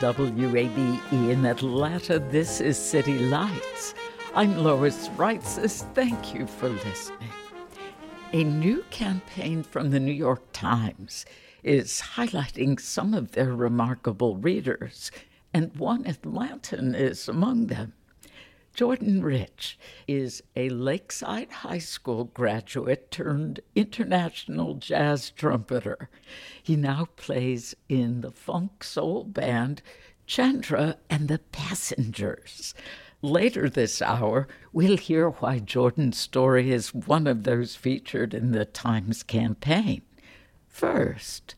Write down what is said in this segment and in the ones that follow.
WABE in Atlanta. This is City Lights. I'm Lois Reitzes. Thank you for listening. A new campaign from the New York Times is highlighting some of their remarkable readers, and one Atlantan is among them. Jordan Rich is a Lakeside High School graduate turned international jazz trumpeter. He now plays in the funk soul band Chandra and the Passengers. Later this hour, we'll hear why Jordan's story is one of those featured in the Times campaign. First,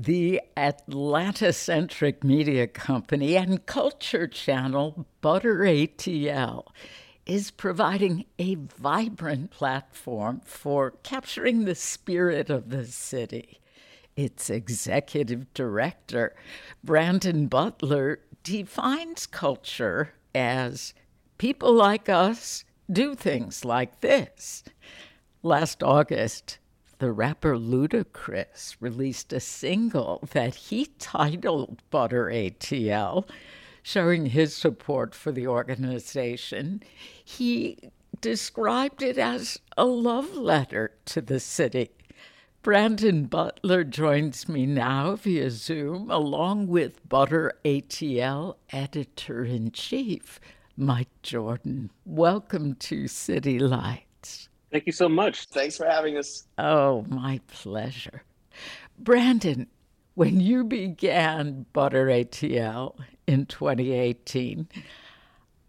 the Atlanta centric media company and culture channel Butter ATL is providing a vibrant platform for capturing the spirit of the city. Its executive director, Brandon Butler, defines culture as people like us do things like this. Last August, the rapper Ludacris released a single that he titled Butter ATL, showing his support for the organization. He described it as a love letter to the city. Brandon Butler joins me now via Zoom, along with Butter ATL editor in chief, Mike Jordan. Welcome to City Lights. Thank you so much. Thanks for having us. Oh, my pleasure. Brandon, when you began Butter ATL in 2018,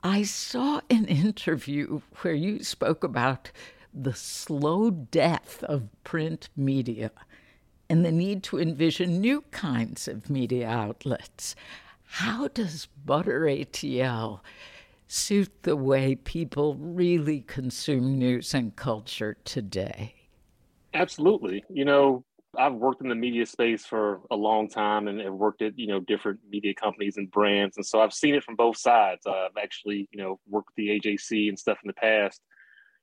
I saw an interview where you spoke about the slow death of print media and the need to envision new kinds of media outlets. How does Butter ATL suit the way people really consume news and culture today? Absolutely. You know, I've worked in the media space for a long time and have worked at, you know, different media companies and brands. And so I've seen it from both sides. I've actually, you know, worked with the AJC and stuff in the past.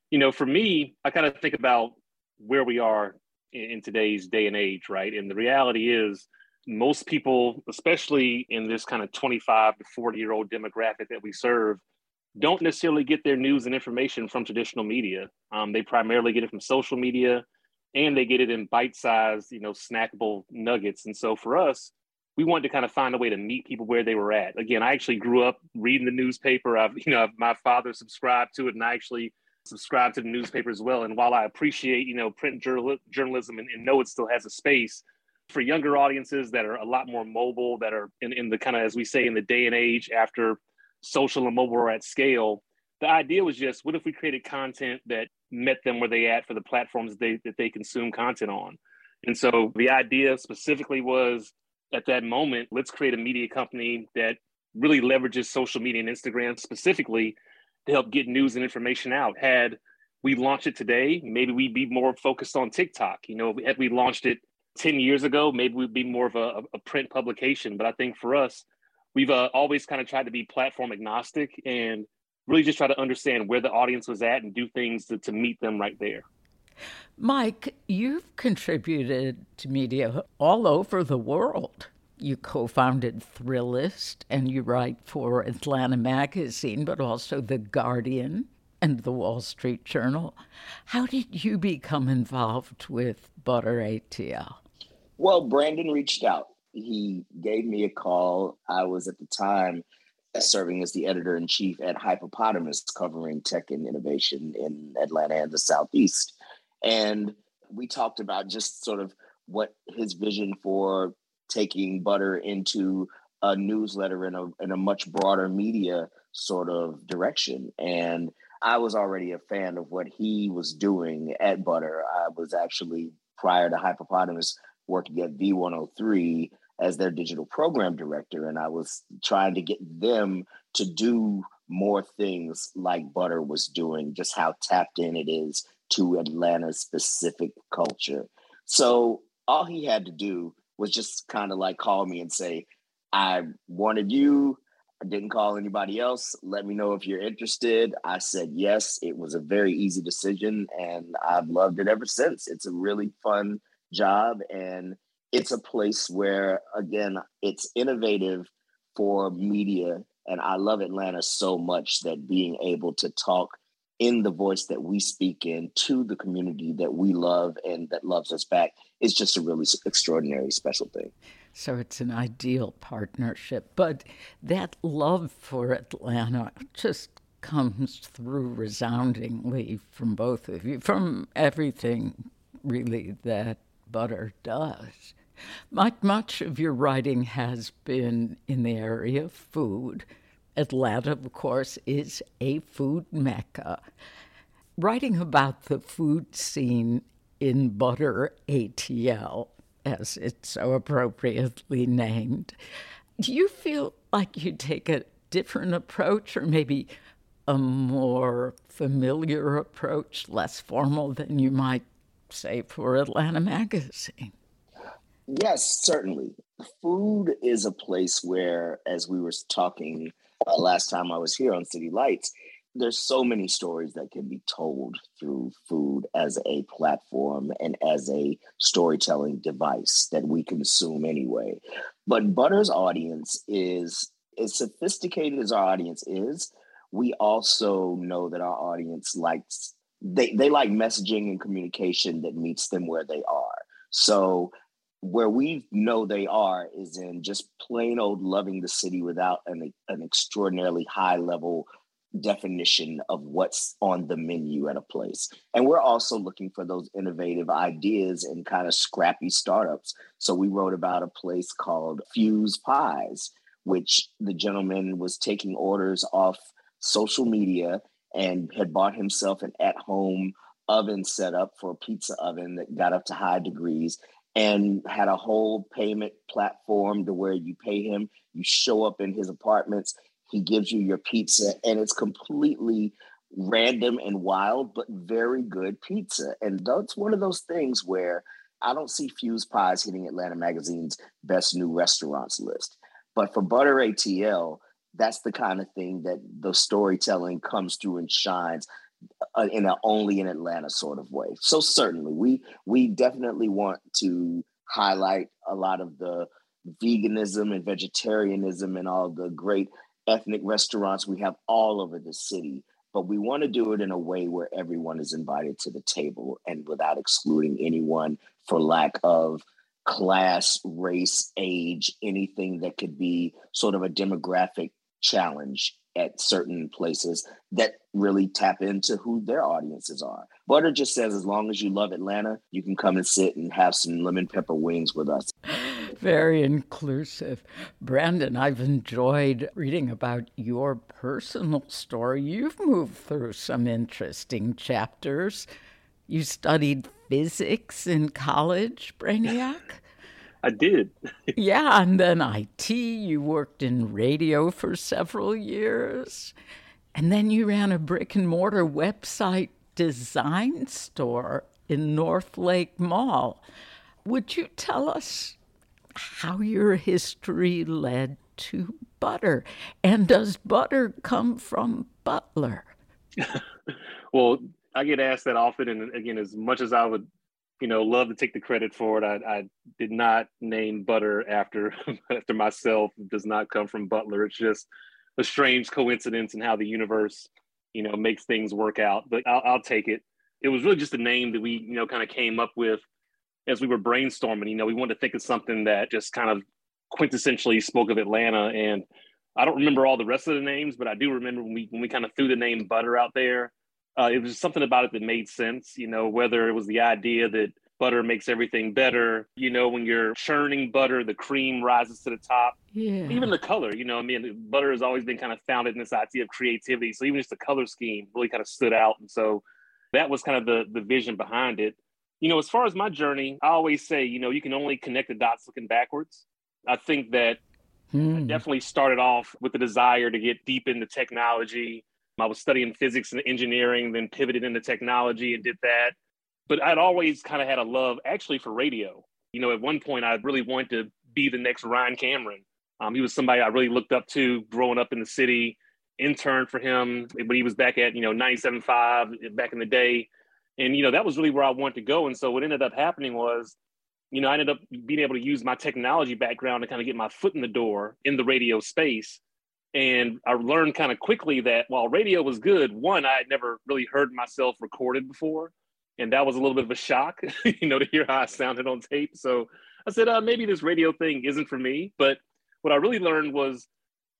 You know, for me, I kind of think about where we are in, in today's day and age, right? And the reality is, most people, especially in this kind of 25 to 40 year old demographic that we serve, don't necessarily get their news and information from traditional media. Um, they primarily get it from social media and they get it in bite-sized, you know, snackable nuggets. And so for us, we wanted to kind of find a way to meet people where they were at. Again, I actually grew up reading the newspaper. I've, you know, my father subscribed to it and I actually subscribed to the newspaper as well. And while I appreciate, you know, print journal- journalism and, and know it still has a space, for younger audiences that are a lot more mobile, that are in, in the kind of, as we say, in the day and age after social and mobile at scale. The idea was just what if we created content that met them where they at for the platforms that they, that they consume content on? And so the idea specifically was at that moment, let's create a media company that really leverages social media and Instagram specifically to help get news and information out. Had we launched it today, maybe we'd be more focused on TikTok. You know, had we launched it 10 years ago, maybe we'd be more of a, a print publication. But I think for us, we've uh, always kind of tried to be platform agnostic and really just try to understand where the audience was at and do things to, to meet them right there. Mike, you've contributed to media all over the world. You co founded Thrillist and you write for Atlanta Magazine, but also The Guardian, and the Wall Street Journal. How did you become involved with Butter ATL? Well, Brandon reached out. He gave me a call. I was at the time serving as the editor in chief at Hypepotamus, covering tech and innovation in Atlanta and the Southeast. And we talked about just sort of what his vision for taking Butter into a newsletter in a, in a much broader media sort of direction. And I was already a fan of what he was doing at Butter. I was actually, prior to Hypepotamus, working at V103 as their digital program director. And I was trying to get them to do more things like Butter was doing, just how tapped in it is to Atlanta specific culture. So all he had to do was just kind of like call me and say, I wanted you. I didn't call anybody else. Let me know if you're interested. I said yes. It was a very easy decision, and I've loved it ever since. It's a really fun job, and it's a place where, again, it's innovative for media. And I love Atlanta so much that being able to talk in the voice that we speak in to the community that we love and that loves us back is just a really extraordinary, special thing. So it's an ideal partnership. But that love for Atlanta just comes through resoundingly from both of you, from everything really that Butter does. Much, much of your writing has been in the area of food. Atlanta, of course, is a food mecca. Writing about the food scene in Butter ATL, as it's so appropriately named, do you feel like you take a different approach or maybe a more familiar approach, less formal than you might say for Atlanta Magazine? Yes, certainly. Food is a place where, as we were talking uh, last time I was here on City Lights, there's so many stories that can be told through food as a platform and as a storytelling device that we consume anyway. But Butter's audience is as sophisticated as our audience is, we also know that our audience likes they, they like messaging and communication that meets them where they are. So where we know they are is in just plain old loving the city without an, an extraordinarily high level definition of what's on the menu at a place. And we're also looking for those innovative ideas and kind of scrappy startups. So we wrote about a place called Fuse Pies, which the gentleman was taking orders off social media and had bought himself an at home oven set up for a pizza oven that got up to high degrees and had a whole payment platform to where you pay him, you show up in his apartments, he gives you your pizza, and it's completely random and wild, but very good pizza. And that's one of those things where I don't see Fuse Pies hitting Atlanta Magazine's best new restaurants list. But for Butter ATL, that's the kind of thing that the storytelling comes through and shines uh, in an only in Atlanta sort of way. So certainly, we we definitely want to highlight a lot of the veganism and vegetarianism and all the great ethnic restaurants we have all over the city. But we want to do it in a way where everyone is invited to the table and without excluding anyone for lack of class, race, age, anything that could be sort of a demographic challenge at certain places that really tap into who their audiences are. Butter just says, as long as you love Atlanta, you can come and sit and have some lemon pepper wings with us. Very inclusive. Brandon, I've enjoyed reading about your personal story. You've moved through some interesting chapters. You studied physics in college, Brainiac? I did. yeah, and then IT, you worked in radio for several years. And then you ran a brick and mortar website design store in North Lake Mall. Would you tell us how your history led to butter? And does butter come from Butler? well, I get asked that often. And again, as much as I would you know, love to take the credit for it. I, I did not name Butter after after myself. It does not come from Butler. It's just a strange coincidence in how the universe, you know, makes things work out. But I'll, I'll take it. It was really just a name that we, you know, kind of came up with as we were brainstorming. You know, we wanted to think of something that just kind of quintessentially spoke of Atlanta. And I don't remember all the rest of the names, but I do remember when we when we kind of threw the name Butter out there. Uh, it was something about it that made sense. You know, whether it was the idea that butter makes everything better. You know, when you're churning butter, the cream rises to the top. Yeah. Even the color, you know, I mean, butter has always been kind of founded in this idea of creativity. So even just the color scheme really kind of stood out. And so that was kind of the the vision behind it. You know, as far as my journey, I always say, you know, you can only connect the dots looking backwards. I think that hmm. I definitely started off with the desire to get deep into technology. I was studying physics and engineering, then pivoted into technology and did that but I'd always kind of had a love actually for radio. You know, at one point I really wanted to be the next Ryan Cameron. Um, he was somebody I really looked up to growing up in the city. Interned for him when he was back at you know 97.5 back in the day, and you know that was really where I wanted to go. And so what ended up happening was, you know, I ended up being able to use my technology background to kind of get my foot in the door in the radio space. And I learned kind of quickly that while radio was good, one, I had never really heard myself recorded before and that was a little bit of a shock, you know, to hear how I sounded on tape. So I said, uh, maybe this radio thing isn't for me. But what I really learned was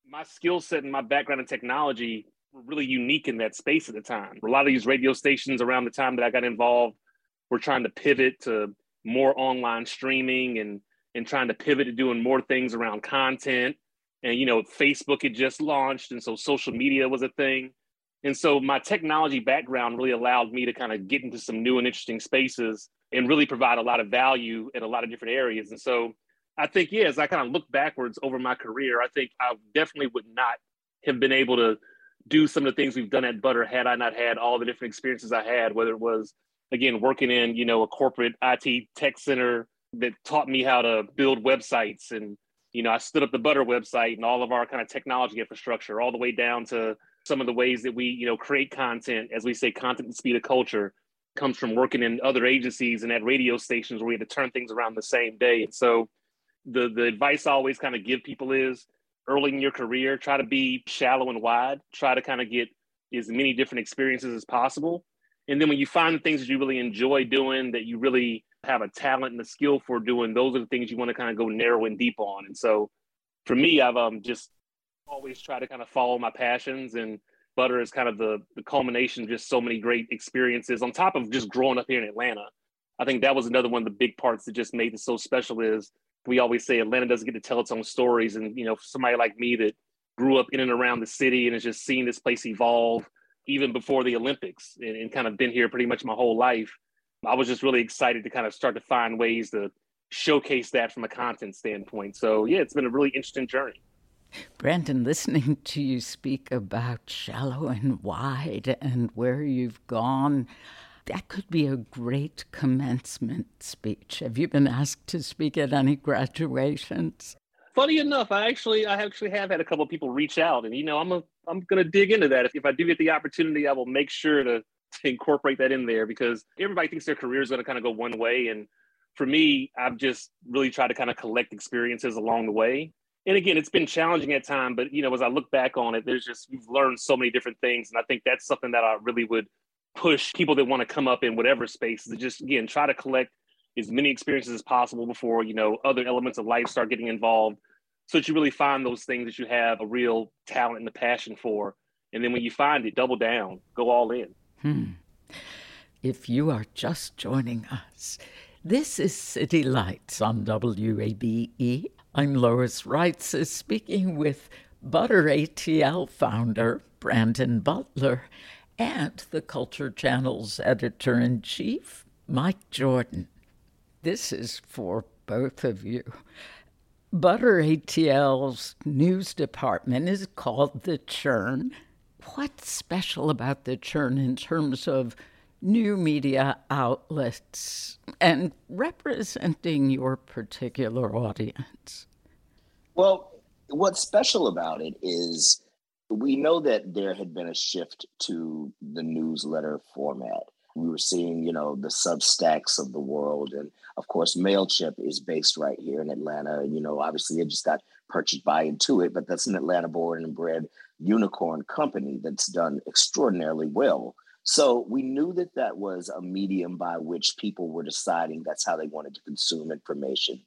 my skill set and my background in technology were really unique in that space at the time. A lot of these radio stations around the time that I got involved were trying to pivot to more online streaming and and trying to pivot to doing more things around content. And you know, Facebook had just launched, and so social media was a thing. And so my technology background really allowed me to kind of get into some new and interesting spaces and really provide a lot of value in a lot of different areas. And so I think, yeah, as I kind of look backwards over my career, I think I definitely would not have been able to do some of the things we've done at Butter had I not had all the different experiences I had, whether it was, again, working in, you know, a corporate IT tech center that taught me how to build websites. And, you know, I stood up the Butter website and all of our kind of technology infrastructure all the way down to some of the ways that we you know create content. As we say content speed of culture comes from working in other agencies and at radio stations where we had to turn things around the same day. And so the the advice I always kind of give people is early in your career try to be shallow and wide. Try to kind of get as many different experiences as possible and then when you find the things that you really enjoy doing that you really have a talent and a skill for doing those are the things you want to kind of go narrow and deep on and so for me i've um, just always tried to kind of follow my passions and butter is kind of the the culmination of just so many great experiences on top of just growing up here in Atlanta. I think that was another one of the big parts that just made it so special is we always say Atlanta doesn't get to tell its own stories. And, you know, somebody like me that grew up in and around the city and has just seen this place evolve even before the Olympics and, and kind of been here pretty much my whole life. I was just really excited to kind of start to find ways to showcase that from a content standpoint. So yeah, it's been a really interesting journey. Brandon, listening to you speak about shallow and wide and where you've gone, that could be a great commencement speech. Have you been asked to speak at any graduations? Funny enough, I actually I actually have had a couple of people reach out, and you know I'm a I'm to dig into that. If, if I do get the opportunity, I will make sure to, to incorporate that in there because everybody thinks their career is to kind of go one way, and for me, I've just really tried to kind of collect experiences along the way. And again, it's been challenging at time, but you know, as I look back on it, there's just you've learned so many different things, and I think that's something that I really would push people that want to come up in whatever space to just again try to collect as many experiences as possible before you know other elements of life start getting involved, so that you really find those things that you have a real talent and a passion for, and then when you find it, double down, go all in. Hmm. If you are just joining us. This is City Lights on WABE. I'm Lois Reitzes speaking with Butter ATL founder Brandon Butler and the Culture Channel's editor in chief, Mike Jordan. This is for both of you. Butter ATL's news department is called The Churn. What's special about The Churn in terms of new media outlets and representing your particular audience? Well, what's special about it is we know that there had been a shift to the newsletter format. We were seeing, you know, the Substacks of the world. And of course, MailChimp is based right here in Atlanta. You know, obviously it just got purchased by Intuit, but that's an Atlanta born and bred unicorn company that's done extraordinarily well. So we knew that that was a medium by which people were deciding that's how they wanted to consume information.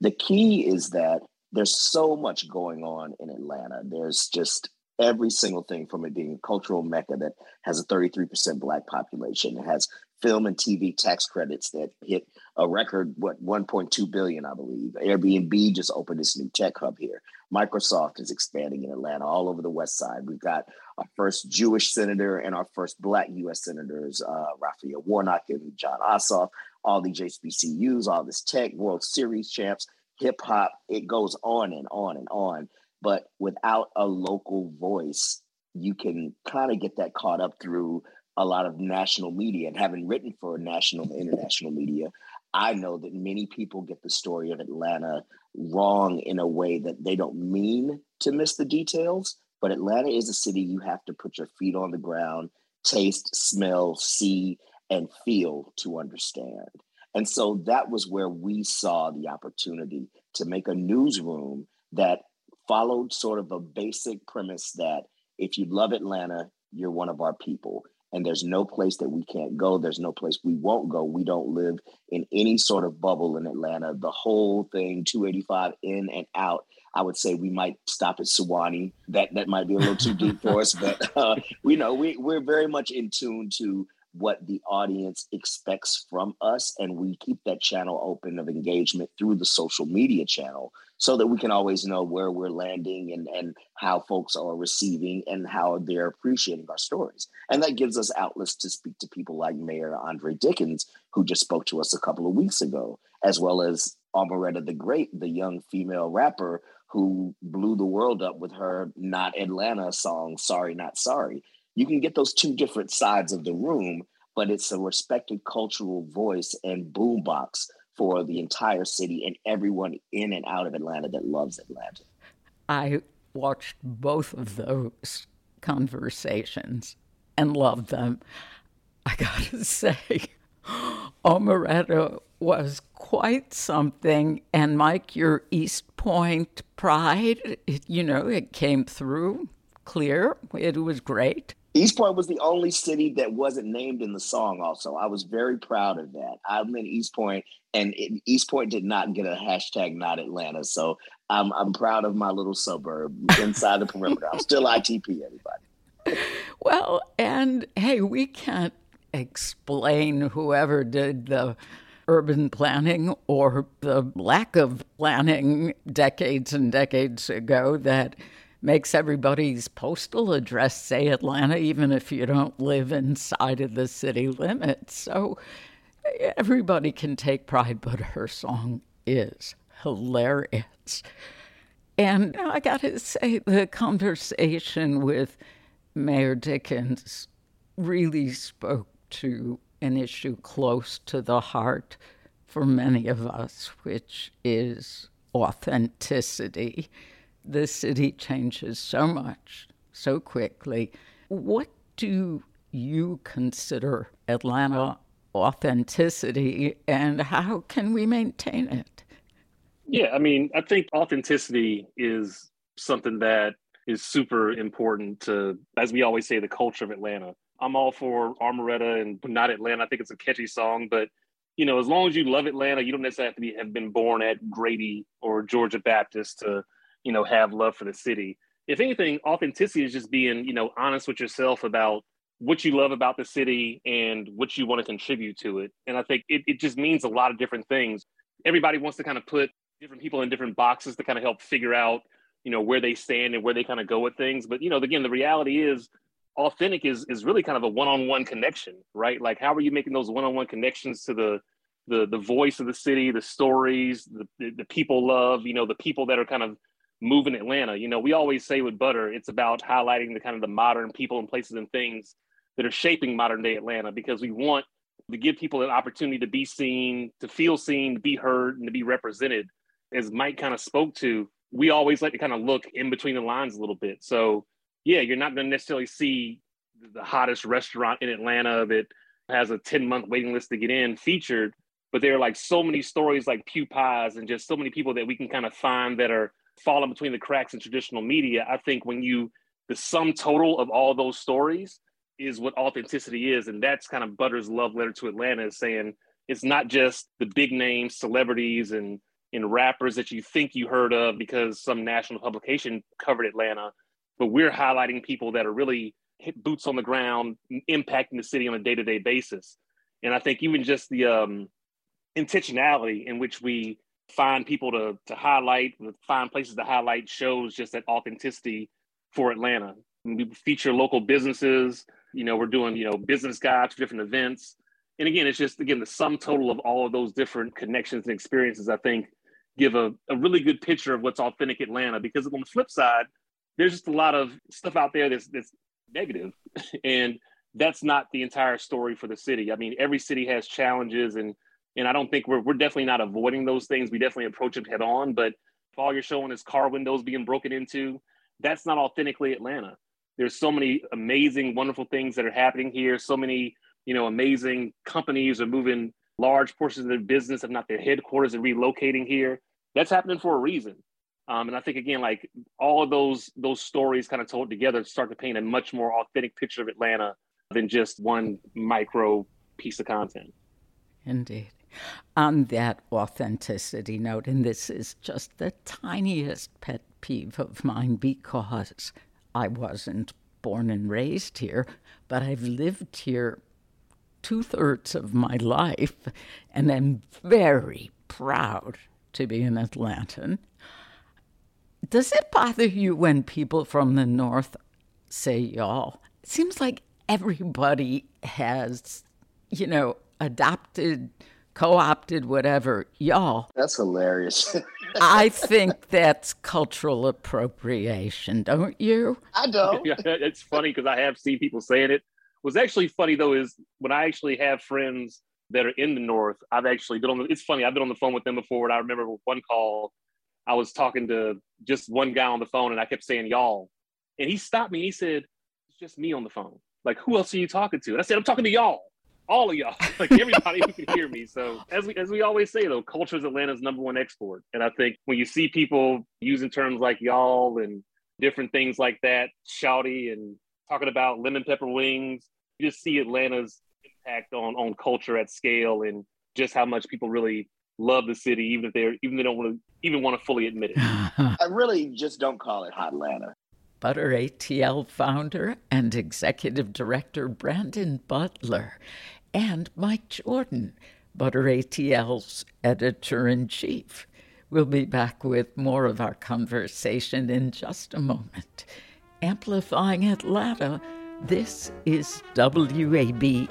The key is that there's so much going on in Atlanta. There's just every single thing from it being a cultural mecca that has a 33% black population. It has film and TV tax credits that hit a record, what, 1.2 billion, I believe. Airbnb just opened its new tech hub here. Microsoft is expanding in Atlanta, all over the West Side. We've got our first Jewish senator and our first Black U.S. senators, uh, Raphael Warnock and Jon Ossoff, all these HBCUs, all this tech, World Series champs, hip hop. It goes on and on and on. But without a local voice, you can kind of get that caught up through a lot of national media. And having written for national and international media, I know that many people get the story of Atlanta wrong in a way that they don't mean to miss the details. But Atlanta is a city you have to put your feet on the ground, taste, smell, see, and feel to understand. And so that was where we saw the opportunity to make a newsroom that followed sort of a basic premise that if you love Atlanta, you're one of our people. And there's no place that we can't go. There's no place we won't go. We don't live in any sort of bubble in Atlanta. The whole thing, 285 in and out. I would say we might stop at Suwanee. That that might be a little too deep for us, but uh, we know we we're very much in tune to what the audience expects from us and we keep that channel open of engagement through the social media channel so that we can always know where we're landing and, and how folks are receiving and how they're appreciating our stories. And that gives us outlets to speak to people like Mayor Andre Dickens, who just spoke to us a couple of weeks ago, as well as Omeretta the Great, the young female rapper who blew the world up with her Not Atlanta song, Sorry Not Sorry. You can get those two different sides of the room, but it's a respected cultural voice and boombox for the entire city and everyone in and out of Atlanta that loves Atlanta. I watched both of those conversations and loved them. I gotta say, Omeretta was quite something. And Mike, your East Point pride, it, you know, it came through clear. It was great. East Point was the only city that wasn't named in the song. Also, I was very proud of that. I'm in East Point, and it, East Point did not get a hashtag not Atlanta. So I'm I'm proud of my little suburb inside the perimeter. I'm still ITP, everybody. Well, and hey, we can't explain whoever did the urban planning or the lack of planning decades and decades ago that makes everybody's postal address say Atlanta, even if you don't live inside of the city limits. So everybody can take pride, but her song is hilarious. And I got to say, the conversation with Mayor Dickens really spoke to an issue close to the heart for many of us, which is authenticity the city changes so much so quickly. What do you consider Atlanta authenticity and how can we maintain it? Yeah, I mean, I think authenticity is something that is super important to, as we always say, the culture of Atlanta. I'm all for Omeretta and not Atlanta. I think it's a catchy song, but you know, as long as you love Atlanta, you don't necessarily have to be have been born at Grady or Georgia Baptist to you know, have love for the city. If anything, authenticity is just being, you know, honest with yourself about what you love about the city and what you want to contribute to it. And I think it, it just means a lot of different things. Everybody wants to kind of put different people in different boxes to kind of help figure out, you know, where they stand and where they kind of go with things. But, you know, again, the reality is authentic is is really kind of a one-on-one connection, right? Like how are you making those one-on-one connections to the the the voice of the city, the stories, the, the, the people love, you know, the people that are kind of moving Atlanta. You know, we always say with Butter, it's about highlighting the kind of the modern people and places and things that are shaping modern day Atlanta because we want to give people an opportunity to be seen, to feel seen, to be heard, and to be represented. As Mike kind of spoke to, we always like to kind of look in between the lines a little bit. So, yeah, you're not going to necessarily see the hottest restaurant in Atlanta that has a 10 month waiting list to get in featured. But there are like so many stories like Pew Pies and just so many people that we can kind of find that are falling between the cracks in traditional media. I think when you, the sum total of all those stories is what authenticity is. And that's kind of Butter's love letter to Atlanta is saying it's not just the big name celebrities and, and rappers that you think you heard of because some national publication covered Atlanta, but we're highlighting people that are really hit boots on the ground, impacting the city on a day to day basis. And I think even just the um, intentionality in which we find people to to highlight, find places to highlight shows just that authenticity for Atlanta. We feature local businesses. You know, we're doing you know business guides for different events. And again, it's just again the sum total of all of those different connections and experiences. I think give a, a really good picture of what's authentic Atlanta. Because on the flip side, there's just a lot of stuff out there that's that's negative, and that's not the entire story for the city. I mean, every city has challenges and and I don't think we're we're definitely not avoiding those things. We definitely approach them head on. But if all you're showing is car windows being broken into, that's not authentically Atlanta. There's so many amazing, wonderful things that are happening here. So many, you know, amazing companies are moving large portions of their business, if not their headquarters, and relocating here. That's happening for a reason. Um, and I think again, like all of those those stories kind of told together start to paint a much more authentic picture of Atlanta than just one micro piece of content. Indeed on that authenticity note, and this is just the tiniest pet peeve of mine because I wasn't born and raised here, but I've lived here two thirds of my life and I'm very proud to be an Atlantan. Does it bother you when people from the North say y'all? It seems like everybody has, you know, adopted co opted, whatever. Y'all. That's hilarious. I think that's cultural appropriation, don't you? I don't. Yeah, it's funny because I have seen people saying it. What's actually funny though is when I actually have friends that are in the North, I've actually been on the, it's funny, I've been on the phone with them before. And I remember one call, I was talking to just one guy on the phone and I kept saying y'all. And he stopped me and he said, It's just me on the phone. Like, who else are you talking to? And I said, I'm talking to y'all all of y'all, like everybody who can hear me. So as we as we always say though, culture is Atlanta's number one export. And I think when you see people using terms like y'all and different things like that, shouty and talking about lemon pepper wings, you just see Atlanta's impact on on culture at scale and just how much people really love the city, even if they're even they don't want to even want to fully admit it. I really just don't call it Hotlanta. Butter ATL founder and executive director Brandon Butler and Mike Jordan, Butter ATL's editor in chief. We'll be back with more of our conversation in just a moment. Amplifying Atlanta, this is WABE.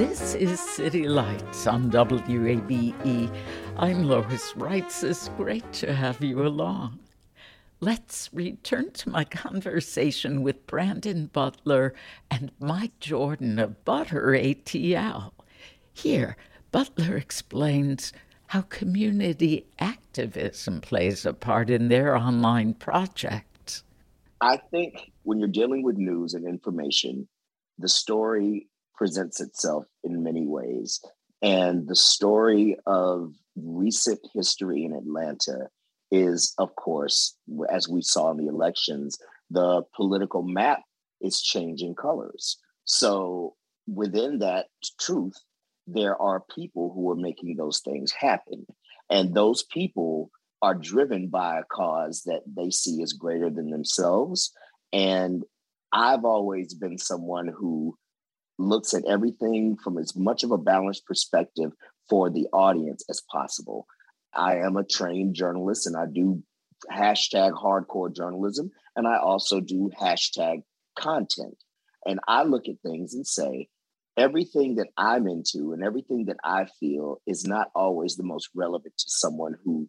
This is City Lights on WABE. I'm Lois Reitzes. It's great to have you along. Let's return to my conversation with Brandon Butler and Mike Jordan of Butter ATL. Here, Butler explains how community activism plays a part in their online projects. I think when you're dealing with news and information, the story presents itself in many ways. And the story of recent history in Atlanta is, of course, as we saw in the elections, the political map is changing colors. So within that truth, there are people who are making those things happen. And those people are driven by a cause that they see as greater than themselves. And I've always been someone who looks at everything from as much of a balanced perspective for the audience as possible. I am a trained journalist and I do hashtag hardcore journalism and I also do hashtag content. And I look at things and say, everything that I'm into and everything that I feel is not always the most relevant to someone who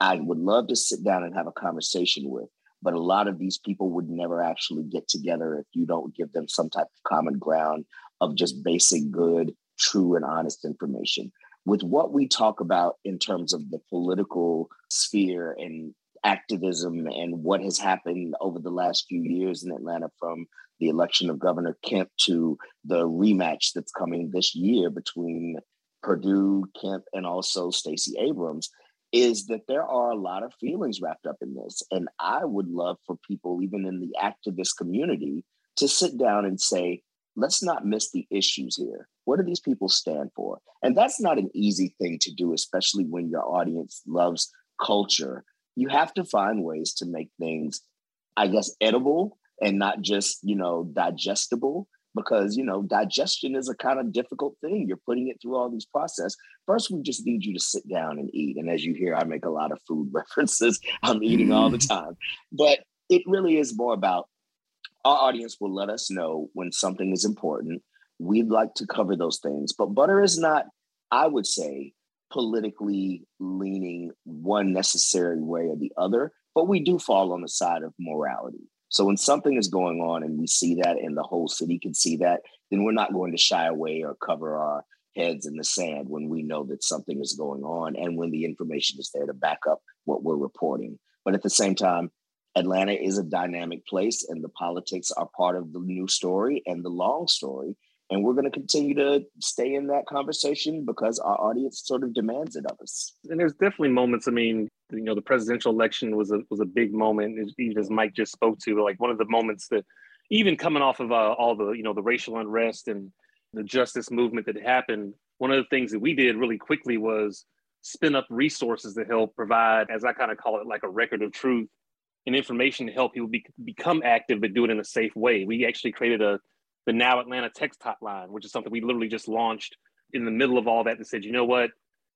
I would love to sit down and have a conversation with. But a lot of these people would never actually get together if you don't give them some type of common ground of just basic, good, true, and honest information. With what we talk about in terms of the political sphere and activism and what has happened over the last few years in Atlanta from the election of Governor Kemp to the rematch that's coming this year between Perdue, Kemp, and also Stacey Abrams is that there are a lot of feelings wrapped up in this. And I would love for people, even in the activist community, to sit down and say, let's not miss the issues here. What do these people stand for? And that's not an easy thing to do, especially when your audience loves culture. You have to find ways to make things, I guess, edible and not just, you know, digestible because you know digestion is a kind of difficult thing. You're putting it through all these process. First we just need you to sit down and eat. And as you hear i make a lot of food references. I'm eating all the mm. time. But it really is more about our audience will let us know when something is important. We'd like to cover those things. But butter is not i would say politically leaning one necessary way or the other. But we do fall on the side of morality so when something is going on and we see that and the whole city can see that, then we're not going to shy away or cover our heads in the sand when we know that something is going on and when the information is there to back up what we're reporting. But at the same time, Atlanta is a dynamic place and the politics are part of the new story and the long story. And we're going to continue to stay in that conversation because our audience sort of demands it of us. And there's definitely moments. I mean, you know the presidential election was a was a big moment even as mike just spoke to like one of the moments that even coming off of uh, all the you know the racial unrest and the justice movement that happened one of the things that we did really quickly was spin up resources to help provide as i kind of call it like a record of truth and information to help people be, become active but do it in a safe way. We actually created a the now atlanta text hotline which is something we literally just launched in the middle of all that and said you know what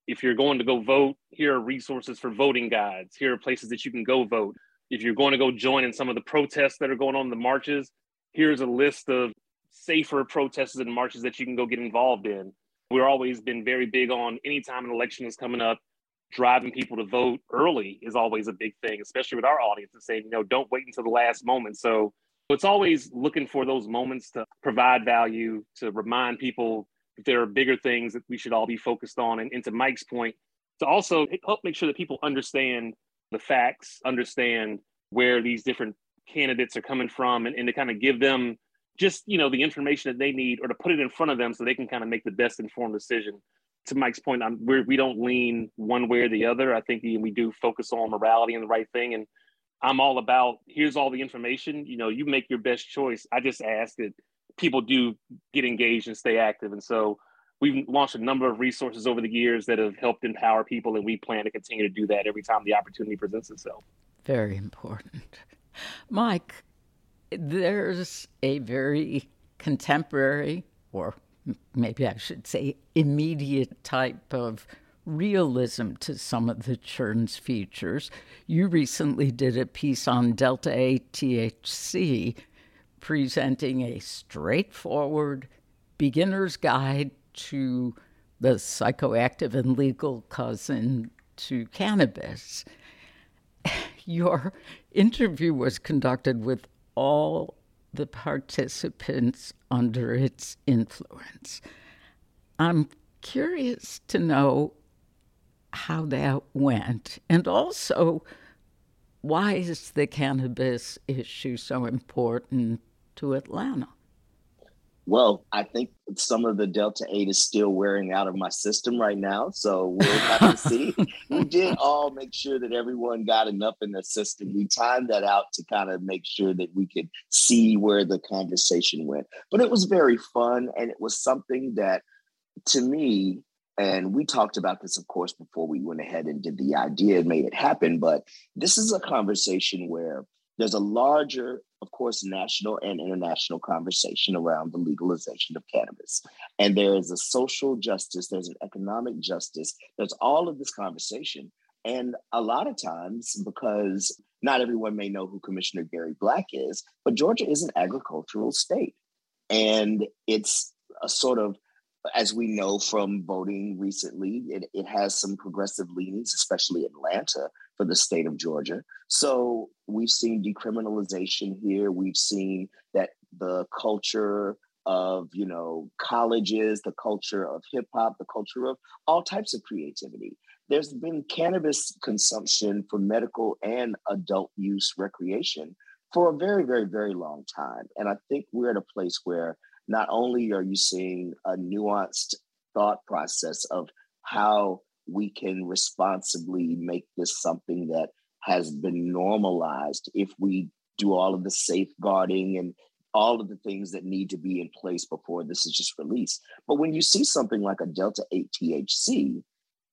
if you're going to go vote, here are resources for voting guides. Here are places that you can go vote. If you're going to go join in some of the protests that are going on, the marches, here's a list of safer protests and marches that you can go get involved in. We've always been very big on anytime an election is coming up, driving people to vote early is always a big thing, especially with our audience and saying, you know, don't wait until the last moment. So it's always looking for those moments to provide value, to remind people there are bigger things that we should all be focused on. And, and to Mike's point, to also help make sure that people understand the facts, understand where these different candidates are coming from, and, and to kind of give them just you know the information that they need, or to put it in front of them so they can kind of make the best informed decision. To Mike's point, I'm, we're, we don't lean one way or the other. I think we do focus on morality and the right thing. And I'm all about here's all the information. You know, you make your best choice. I just ask that people do get engaged and stay active. And so we've launched a number of resources over the years that have helped empower people, and we plan to continue to do that every time the opportunity presents itself. Very important. Mike, there's a very contemporary, or maybe I should say immediate type of realism to some of the churn's features. You recently did a piece on Delta 8 THC presenting a straightforward beginner's guide to the psychoactive and legal cousin to cannabis. Your interview was conducted with all the participants under its influence. I'm curious to know how that went and also why is the cannabis issue so important to Atlanta? Well, I think some of the Delta 8 is still wearing out of my system right now. So we'll have to see. we did all make sure that everyone got enough in the system. We timed that out to kind of make sure that we could see where the conversation went. But it was very fun. And it was something that, to me, and we talked about this, of course, before we went ahead and did the idea and made it happen. But this is a conversation where there's a larger, of course, national and international conversation around the legalization of cannabis. And there is a social justice, there's an economic justice, there's all of this conversation. And a lot of times, because not everyone may know who Commissioner Gary Black is, but Georgia is an agricultural state. And it's a sort of as we know from voting recently, it, it has some progressive leanings, especially Atlanta for the state of Georgia. So we've seen decriminalization here. We've seen that the culture of you know colleges, the culture of hip hop, the culture of all types of creativity. There's been cannabis consumption for medical and adult use recreation for a very, very, very long time. And I think we're at a place where not only are you seeing a nuanced thought process of how we can responsibly make this something that has been normalized if we do all of the safeguarding and all of the things that need to be in place before this is just released. But when you see something like a Delta 8 THC,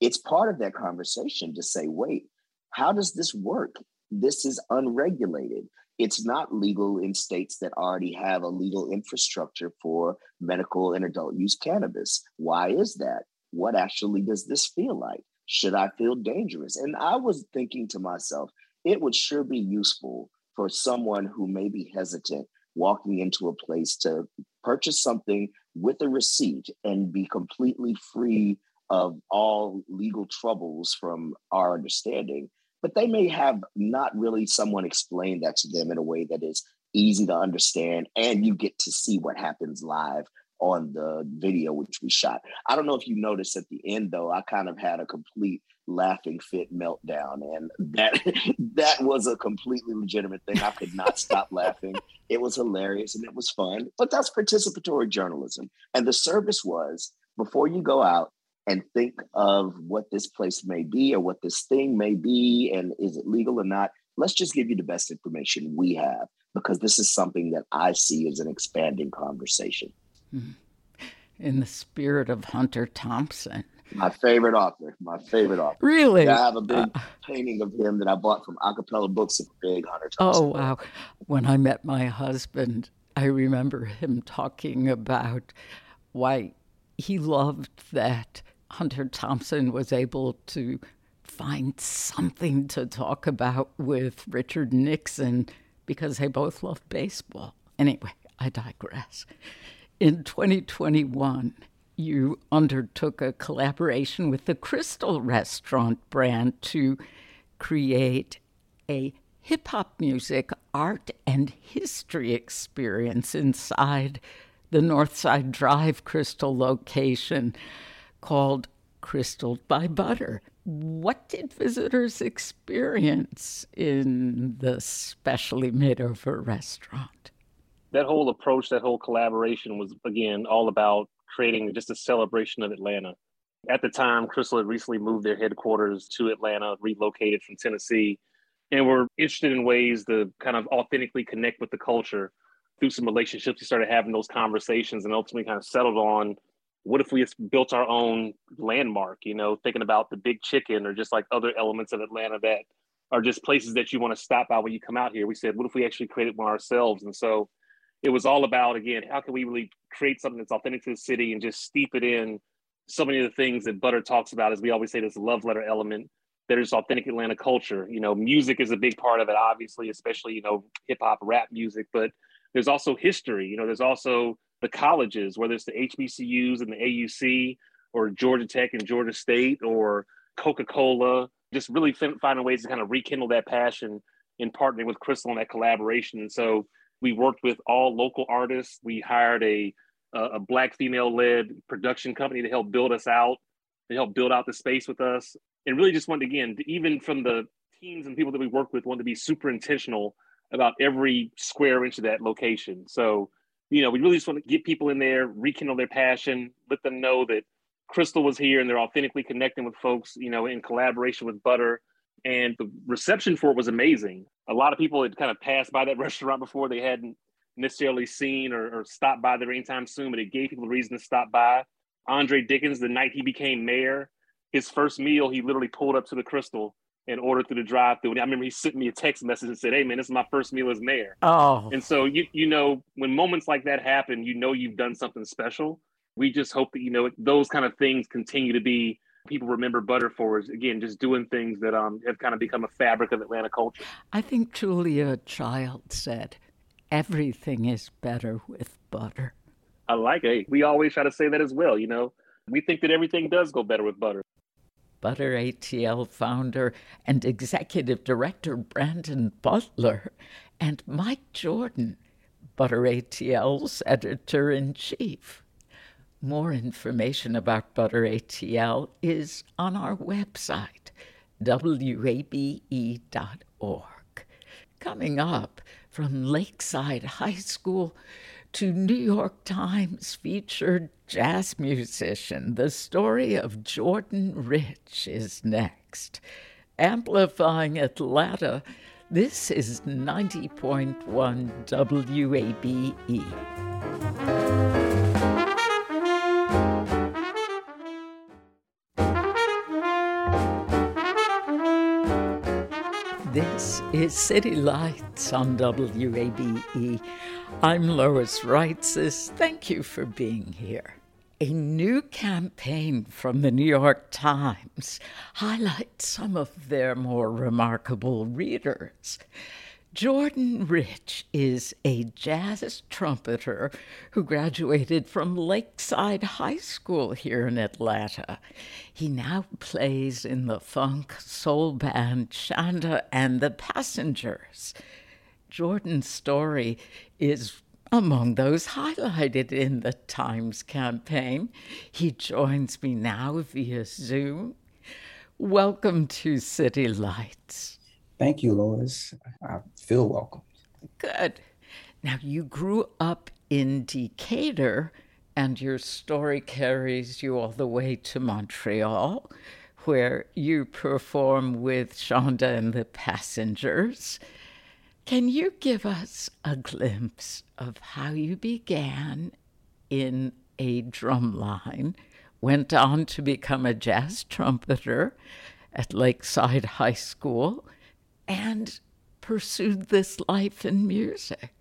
it's part of that conversation to say, wait, how does this work? This is unregulated it's not legal in states that already have a legal infrastructure for medical and adult use cannabis. Why is that? What actually does this feel like? Should I feel dangerous? And I was thinking to myself, it would sure be useful for someone who may be hesitant walking into a place to purchase something with a receipt and be completely free of all legal troubles from our understanding but they may have not really someone explain that to them in a way that is easy to understand and you get to see what happens live on the video which we shot. I don't know if you noticed at the end though, I kind of had a complete laughing fit meltdown and that that was a completely legitimate thing. I could not stop laughing. It was hilarious and it was fun. But that's participatory journalism. And the service was before you go out, and think of what this place may be or what this thing may be and is it legal or not let's just give you the best information we have because this is something that i see as an expanding conversation. In the spirit of hunter thompson. My favorite author my favorite author. Really? I have a big uh, painting of him that i bought from A Cappella Books of big hunter oh, thompson oh wow when i met my husband i remember him talking about why he loved that Hunter Thompson was able to find something to talk about with Richard Nixon because they both loved baseball. Anyway, I digress. In 2021, you undertook a collaboration with the Krystal Restaurant brand to create a hip hop music, art, and history experience inside the Northside Drive Krystal location called Krystal by Butter. What did visitors experience in the specially made over restaurant? That whole approach, that whole collaboration was, again, all about creating just a celebration of Atlanta. At the time, Krystal had recently moved their headquarters to Atlanta, relocated from Tennessee, and were interested in ways to kind of authentically connect with the culture. Through some relationships, we started having those conversations and ultimately kind of settled on what if we built our own landmark you know thinking about the big chicken or just like other elements of atlanta that are just places that you want to stop by when you come out here we said what if we actually created one ourselves and so it was all about again how can we really create something that's authentic to the city and just steep it in? So many of the things that butter talks about as we always say this love letter element that is authentic atlanta culture. You know music is a big part of it obviously especially you know hip hop rap music but there's also history. You know there's also the colleges, whether it's the HBCUs and the AUC or Georgia Tech and Georgia State or Coca Cola, just really finding ways to kind of rekindle that passion in partnering with Krystal on that collaboration. And so we worked with all local artists. We hired a a black female led production company to help build us out, to help build out the space with us, and really just wanted again, even from the teams and people that we worked with, wanted to be super intentional about every square inch of that location. So you know, we really just want to get people in there, rekindle their passion, let them know that Krystal was here and they're authentically connecting with folks, you know, in collaboration with Butter. And the reception for it was amazing. A lot of people had kind of passed by that restaurant before they hadn't necessarily seen or, or stopped by there anytime soon, but it gave people a reason to stop by. Andre Dickens, the night he became mayor, his first meal, he literally pulled up to the Krystal and ordered through the drive-through. And I remember he sent me a text message and said, "Hey, man, this is my first meal as mayor." Oh, and so you you know when moments like that happen, you know you've done something special. We just hope that you know those kind of things continue to be people remember butter for is again just doing things that um have kind of become a fabric of Atlanta culture. I think Julia Child said, "Everything is better with butter." I like it. We always try to say that as well. You know, we think that everything does go better with butter. Butter ATL founder and executive director Brandon Butler and Mike Jordan, Butter ATL's editor in chief. More information about Butter ATL is on our website, wabe.org. Coming up from Lakeside High School to New York Times featured jazz musician. The story of Jordan Rich is next. Amplifying Atlanta, this is 90.1 WABE. This is City Lights on WABE. I'm Lois Reitzes. Thank you for being here. A new campaign from the New York Times highlights some of their more remarkable readers. Jordan Rich is a jazz trumpeter who graduated from Lakeside High School here in Atlanta. He now plays in the funk soul band Chanda and the Passengers. Jordan's story is among those highlighted in the Times campaign. He joins me now via Zoom. Welcome to City Lights. Thank you, Lois. I feel welcome. Good. Now, you grew up in Decatur, and your story carries you all the way to Montreal, where you perform with Chanda and the Passengers. Can you give us a glimpse of how you began in a drum line, went on to become a jazz trumpeter at Lakeside High School, and pursued this life in music?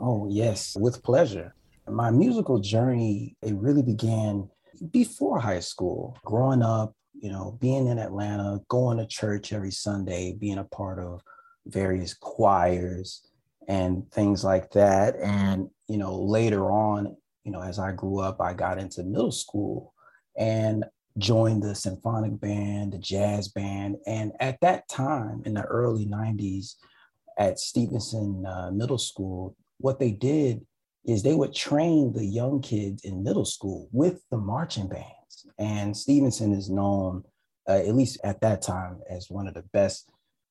Oh, yes, with pleasure. My musical journey, it really began before high school. Growing up, you know, being in Atlanta, going to church every Sunday, being a part of various choirs and things like that. And, you know, later on, you know, as I grew up, I got into middle school and joined the symphonic band, the jazz band. And at that time in the early 90s at Stephenson uh, Middle School, what they did is they would train the young kids in middle school with the marching bands. And Stephenson is known, uh, at least at that time, as one of the best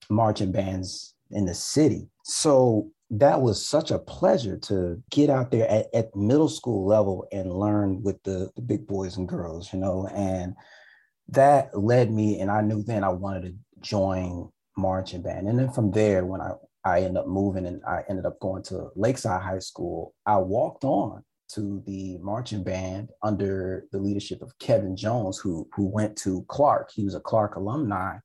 marching bands in the city. So that was such a pleasure to get out there at, at middle school level and learn with the, the big boys and girls, you know, and that led me, and I knew then I wanted to join marching band. And then from there, when I, I ended up moving and I ended up going to Lakeside High School, I walked on to the marching band under the leadership of Kevin Jones, who, who went to Clark. He was a Clark alumni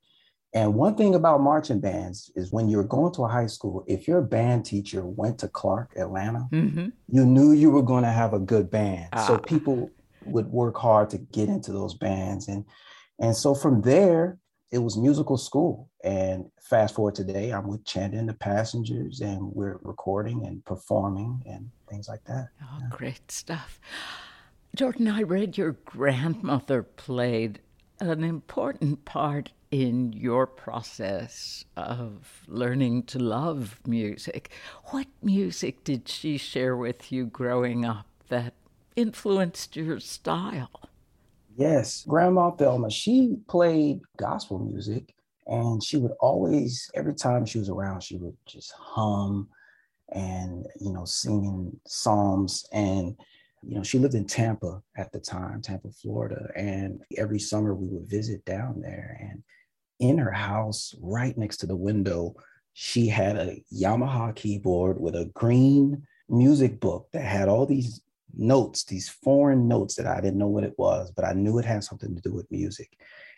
and one thing about marching bands is when you're going to a high school, if your band teacher went to Clark, Atlanta, mm-hmm. you knew you were going to have a good band. Ah. So people would work hard to get into those bands. And and so from there, it was musical school. And fast forward today, I'm with Chanda and the Passengers, and we're recording and performing and things like that. Oh, yeah. great stuff. Jordan, I read your grandmother played an important part in your process of learning to love music. What music did she share with you growing up that influenced your style? Yes, Grandma Thelma, she played gospel music and she would always, every time she was around, she would just hum and you know singing psalms and you know she lived in tampa at the time tampa florida and every summer we would visit down there and in her house right next to the window she had a yamaha keyboard with a green music book that had all these notes these foreign notes that i didn't know what it was but i knew it had something to do with music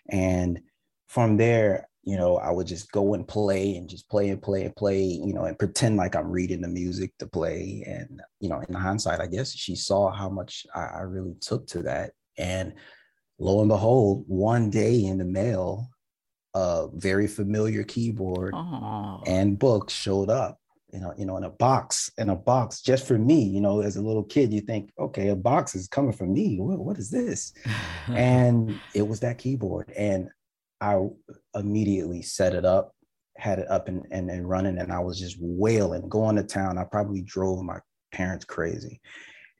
and from there you know, I would just go and play and just play and play and play, you know, and pretend like I'm reading the music to play. And, you know, in hindsight, I guess she saw how much I, really took to that. And lo and behold, one day in the mail, a very familiar keyboard Aww. and book showed up you know, you know, in a box, in a box just for me. You know, as a little kid, you think, okay, a box is coming from me. what, what is this? and it was that keyboard. And I immediately set it up, had it up and, and, and running, and I was just wailing, going to town. I probably drove my parents crazy.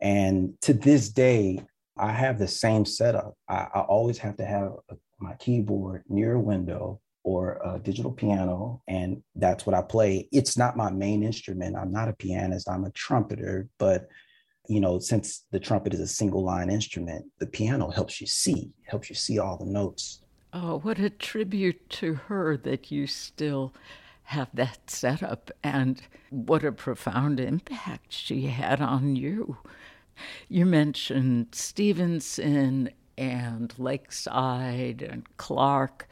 And to this day, I have the same setup. I, I always have to have a, my keyboard near a window or a digital piano, and that's what I play. It's not my main instrument. I'm not a pianist, I'm a trumpeter, but you know, since the trumpet is a single line instrument, the piano helps you see, helps you see all the notes. Oh, what a tribute to her that you still have that setup, and what a profound impact she had on you. You mentioned Stephenson and Lakeside and Clark.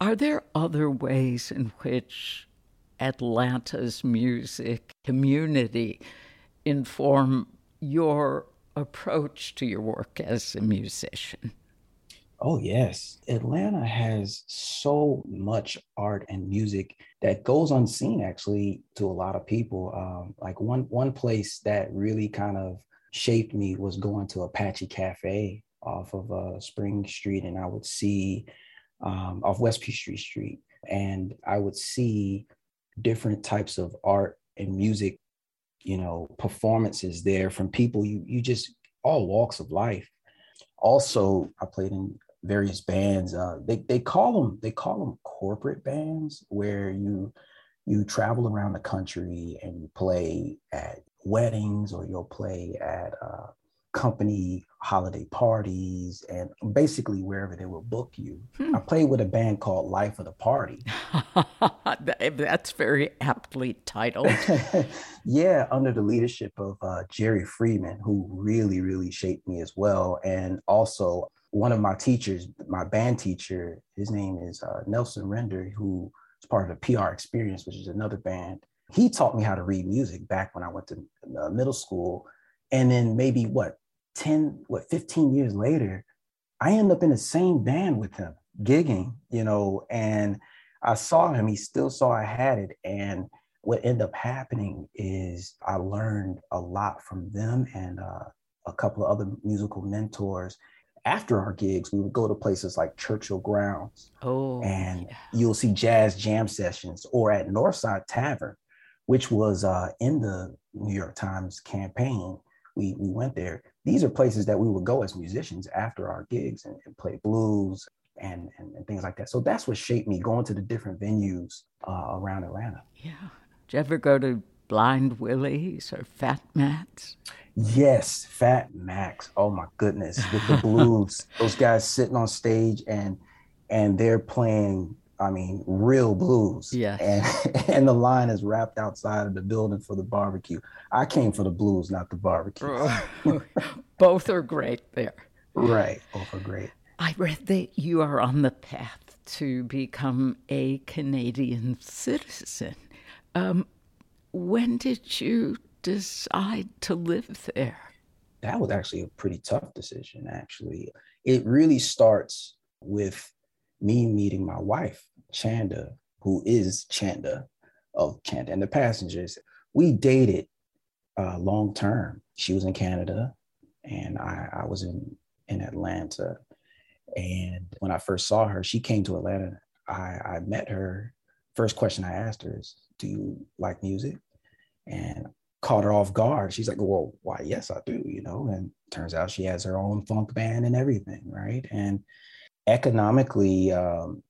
Are there other ways in which Atlanta's music community inform your approach to your work as a musician? Oh, yes. Atlanta has so much art and music that goes unseen actually to a lot of people. Um, like one one place that really kind of shaped me was going to Apache Cafe off of uh, Spring Street, and I would see um, off West Peachtree Street, and I would see different types of art and music, you know, performances there from people you you just all walks of life. Also, I played in various bands. Uh, they they call them they call them corporate bands where you you travel around the country and you play at weddings or you'll play at uh, company holiday parties and basically wherever they will book you. Hmm. I played with a band called Life of the Party. That's very aptly titled. yeah, under the leadership of uh, Jerry Freeman, who really, really shaped me as well. And also one of my teachers, my band teacher, his name is uh, Nelson Render, who is part of the PR Experience, which is another band. He taught me how to read music back when I went to uh, middle school. And then maybe what, 10, what, 15 years later, I end up in the same band with him, gigging, you know, and I saw him, he still saw I had it. And what ended up happening is I learned a lot from them and uh, a couple of other musical mentors after our gigs, we would go to places like Churchill Grounds. Oh, and yeah. you'll see jazz jam sessions or at Northside Tavern, which was uh, in the New York Times campaign. We, we went there. These are places that we would go as musicians after our gigs and, and play blues and, and, and, things like that. So that's what shaped me going to the different venues uh, around Atlanta. Yeah. Did you ever go to Blind Willie's or Fat Matt's? Yes, Fat Matt's. Oh my goodness, with the blues, those guys sitting on stage and and they're playing. I mean, real blues. Yeah. And and the line is wrapped outside of the building for the barbecue. I came for the blues, not the barbecue. both are great there. Right, both are great. I read that you are on the path to become a Canadian citizen. Um, when did you decide to live there? That was actually a pretty tough decision, actually. It really starts with me meeting my wife, Chanda, who is Chanda of Chanda and the Passengers. We dated uh, long term. She was in Canada and I, I was in, in Atlanta. And when I first saw her, she came to Atlanta. I, I met her. First question I asked her is, Do you like music? And caught her off guard. She's like, well, why? Yes, I do, you know, and turns out she has her own funk band and everything. Right. And economically, um,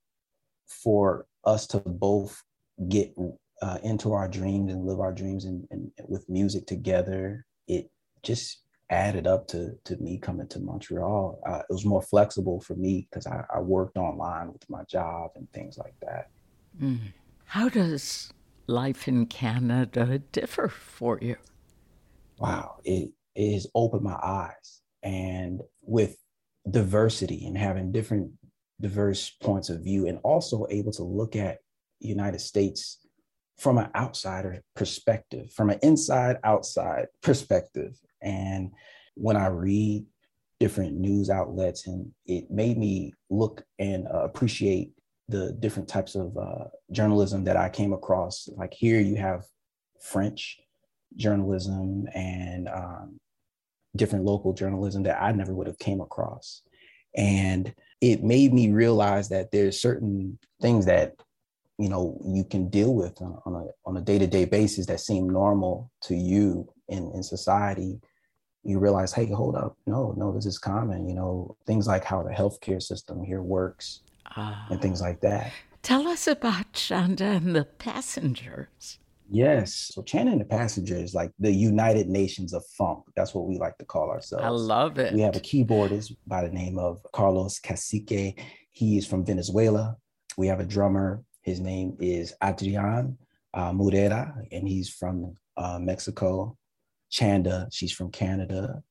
for us to both get uh, into our dreams and live our dreams and, and with music together, it just added up to to me coming to Montreal. Uh, it was more flexible for me because I, I, worked online with my job and things like that. Mm. How does life in Canada differ for you? Wow, it, it has opened my eyes, and with diversity and having different diverse points of view, and also able to look at United States from an outsider perspective, from an inside outside perspective. And when I read different news outlets, and it made me look and uh, appreciate the different types of uh, journalism that I came across. Like here, you have French journalism and um, different local journalism that I never would have came across. And it made me realize that there's certain things that you know you can deal with on, on a on a day-to-day basis that seem normal to you in in society. You realize hey hold up. No no this is common. You know things like how the healthcare system here works uh, and things like that. Tell us about chanda and the passengers yes so chanda and the passengers is like the united nations of funk that's what we like to call ourselves i love it we have a keyboardist by the name of carlos cacique he is from venezuela we have a drummer his name is Adrian uh, Murera, and he's from uh, Mexico. Chanda, she's from Canada.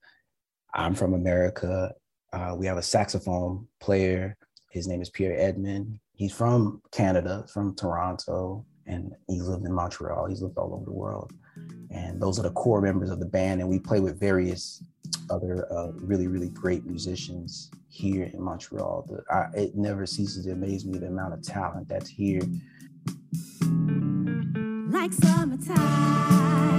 I'm from America. Uh, we have a saxophone player. His name is Pierre Edmond. He's from Canada, from Toronto, and he's lived in Montreal. He's lived all over the world. And those are the core members of the band. And we play with various other uh, really, really great musicians here in Montreal. The, I, it never ceases to amaze me the amount of talent that's here. Like summertime.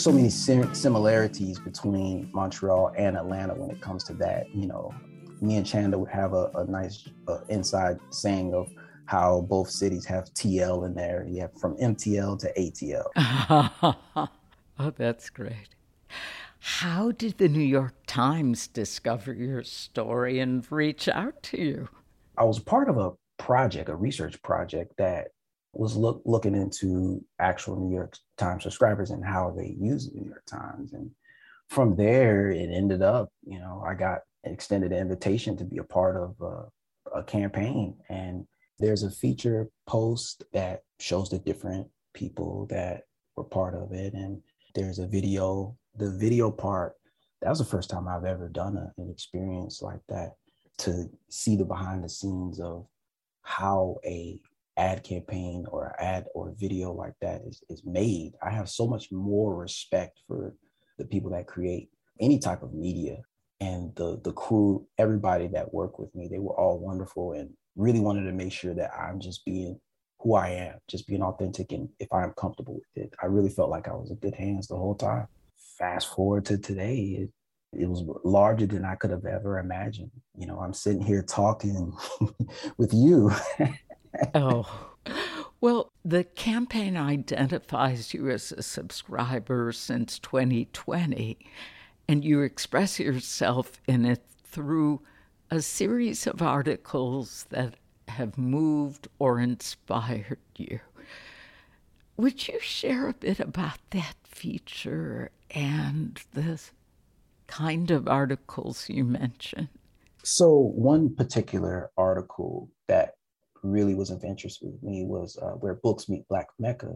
There's so many sim- similarities between Montreal and Atlanta when it comes to that. You know, me and Chanda would have a, a nice uh, inside saying of how both cities have TL in there. You have from MTL to ATL. oh, that's great. How did the New York Times discover your story and reach out to you? I was part of a project, a research project that was look, looking into actual New York Times subscribers and how they use the New York Times. And from there, it ended up, you know, I got an extended invitation to be a part of a, a campaign. And there's a feature post that shows the different people that were part of it. And there's a video, the video part, that was the first time I've ever done a, an experience like that to see the behind the scenes of how a ad campaign or ad or video like that is, is made, I have so much more respect for the people that create any type of media and the the crew, everybody that worked with me. They were all wonderful and really wanted to make sure that I'm just being who I am, just being authentic. And if I'm comfortable with it, I really felt like I was in good hands the whole time. Fast forward to today, it, it was larger than I could have ever imagined. You know, I'm sitting here talking with you oh. Well, the campaign identifies you as a subscriber since 2020, and you express yourself in it through a series of articles that have moved or inspired you. Would you share a bit about that feature and the kind of articles you mentioned? So, one particular article that really was of interest with me was uh, where books meet Black Mecca,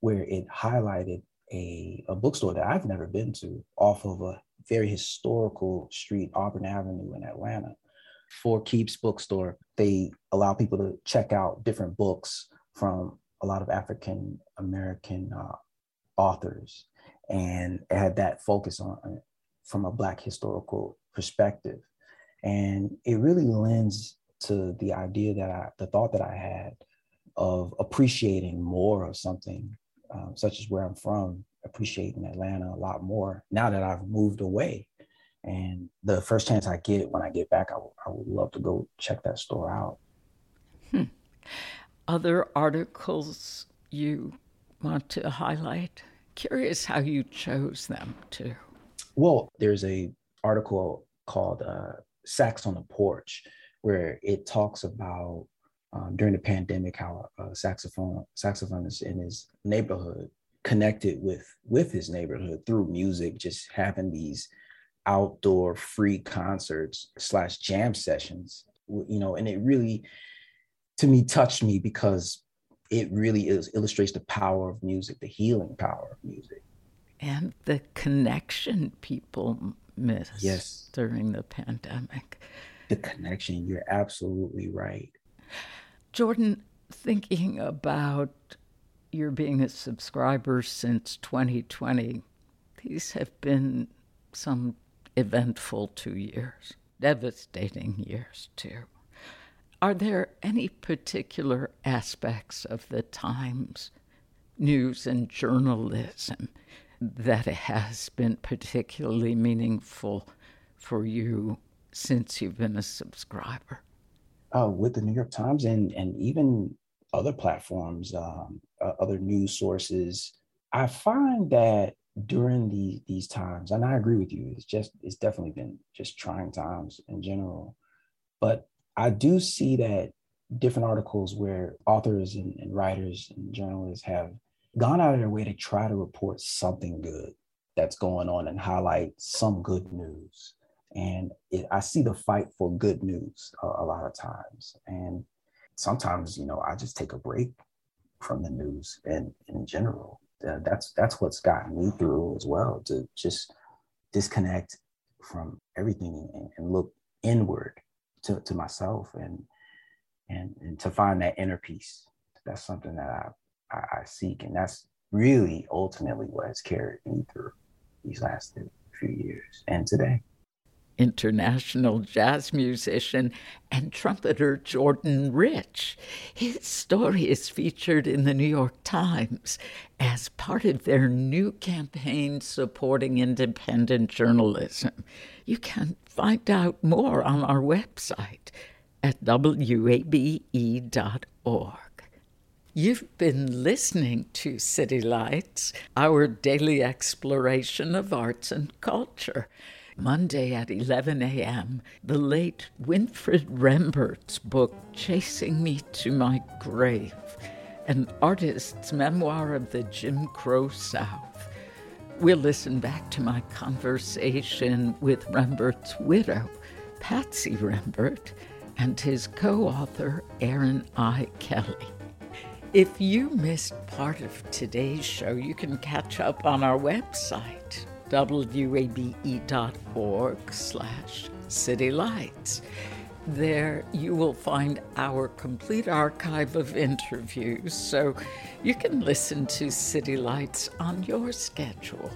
where it highlighted a, a bookstore that I've never been to off of a very historical street, Auburn Avenue in Atlanta. For Keeps Bookstore, they allow people to check out different books from a lot of African American uh, authors. and had that focus on from a Black historical perspective. And it really lends to the idea that I, the thought that I had of appreciating more of something, um, such as where I'm from, appreciating Atlanta a lot more now that I've moved away. And the first chance I get when I get back, I, w- I would love to go check that store out. Hmm. Other articles you want to highlight? Curious how you chose them too. Well, there's a article called uh, "Sax on the Porch," where it talks about um, during the pandemic how a saxophone saxophonist in his neighborhood connected with with his neighborhood through music, just having these outdoor free concerts slash jam sessions. You know, and it really, to me, touched me because it really is illustrates the power of music, the healing power of music. And the connection people miss yes. during the pandemic. The connection, you're absolutely right. Jordan, thinking about your being a subscriber since 2020, these have been some eventful two years, devastating years too. Are there any particular aspects of the Times news and journalism that has been particularly meaningful for you since you've been a subscriber? Uh, with the New York Times and, and even other platforms, um, uh, other news sources, I find that during the, these times, and I agree with you, it's just it's definitely been just trying times in general. But I do see that different articles where authors and, and, writers and journalists have gone out of their way to try to report something good that's going on and highlight some good news. And it, I see the fight for good news a, a lot of times. And sometimes, you know, I just take a break from the news and in general. Uh, that's that's what's gotten me through as well to just disconnect from everything and, and look inward to, to myself and and and to find that inner peace. That's something that I, I, I seek, and that's really ultimately what has carried me through these last few years and today international jazz musician and trumpeter Jordan Rich. His story is featured in the New York Times as part of their new campaign supporting independent journalism. You can find out more on our website at wabe.org. You've been listening to City Lights, our daily exploration of arts and culture. Monday at 11 a.m., the late Winfred Rembert's book, Chasing Me to My Grave, an artist's memoir of the Jim Crow South. We'll listen back to my conversation with Rembert's widow, Patsy Rembert, and his co author, Erin I. Kelly. If you missed part of today's show, you can catch up on our website, wabe.org slash citylights. There you will find our complete archive of interviews, so you can listen to City Lights on your schedule.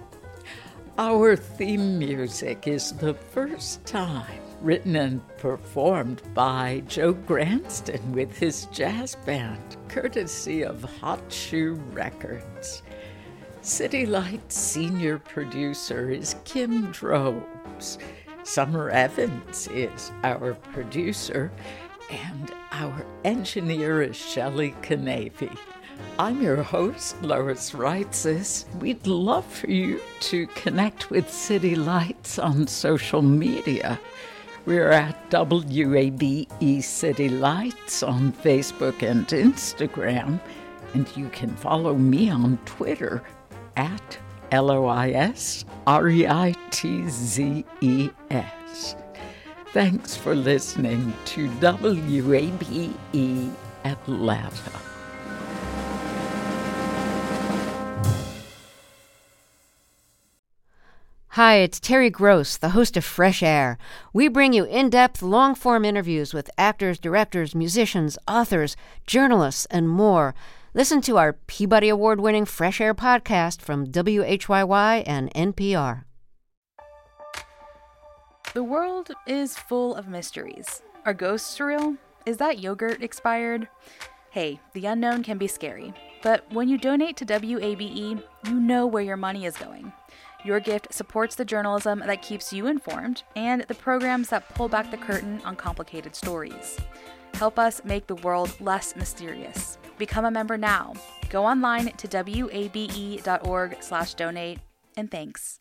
Our theme music is the first time written and performed by Joe Gransden with his jazz band, courtesy of Hot Shoe Records. City Lights senior producer is Kim Drobes. Summer Evans is our producer, and our engineer is Shelley Canavy. I'm your host, Lois Reitzes. We'd love for you to connect with City Lights on social media. We're at WABE City Lights on Facebook and Instagram, and you can follow me on Twitter at L O I S R E I T Z E S. Thanks for listening to WABE Atlanta. Hi, it's Terry Gross, the host of Fresh Air. We bring you in depth, long form interviews with actors, directors, musicians, authors, journalists, and more. Listen to our Peabody Award winning Fresh Air podcast from WHYY and NPR. The world is full of mysteries. Are ghosts real? Is that yogurt expired? Hey, the unknown can be scary, but when you donate to WABE, you know where your money is going. Your gift supports the journalism that keeps you informed and the programs that pull back the curtain on complicated stories. Help us make the world less mysterious. Become a member now. Go online to wabe.org/donate and thanks.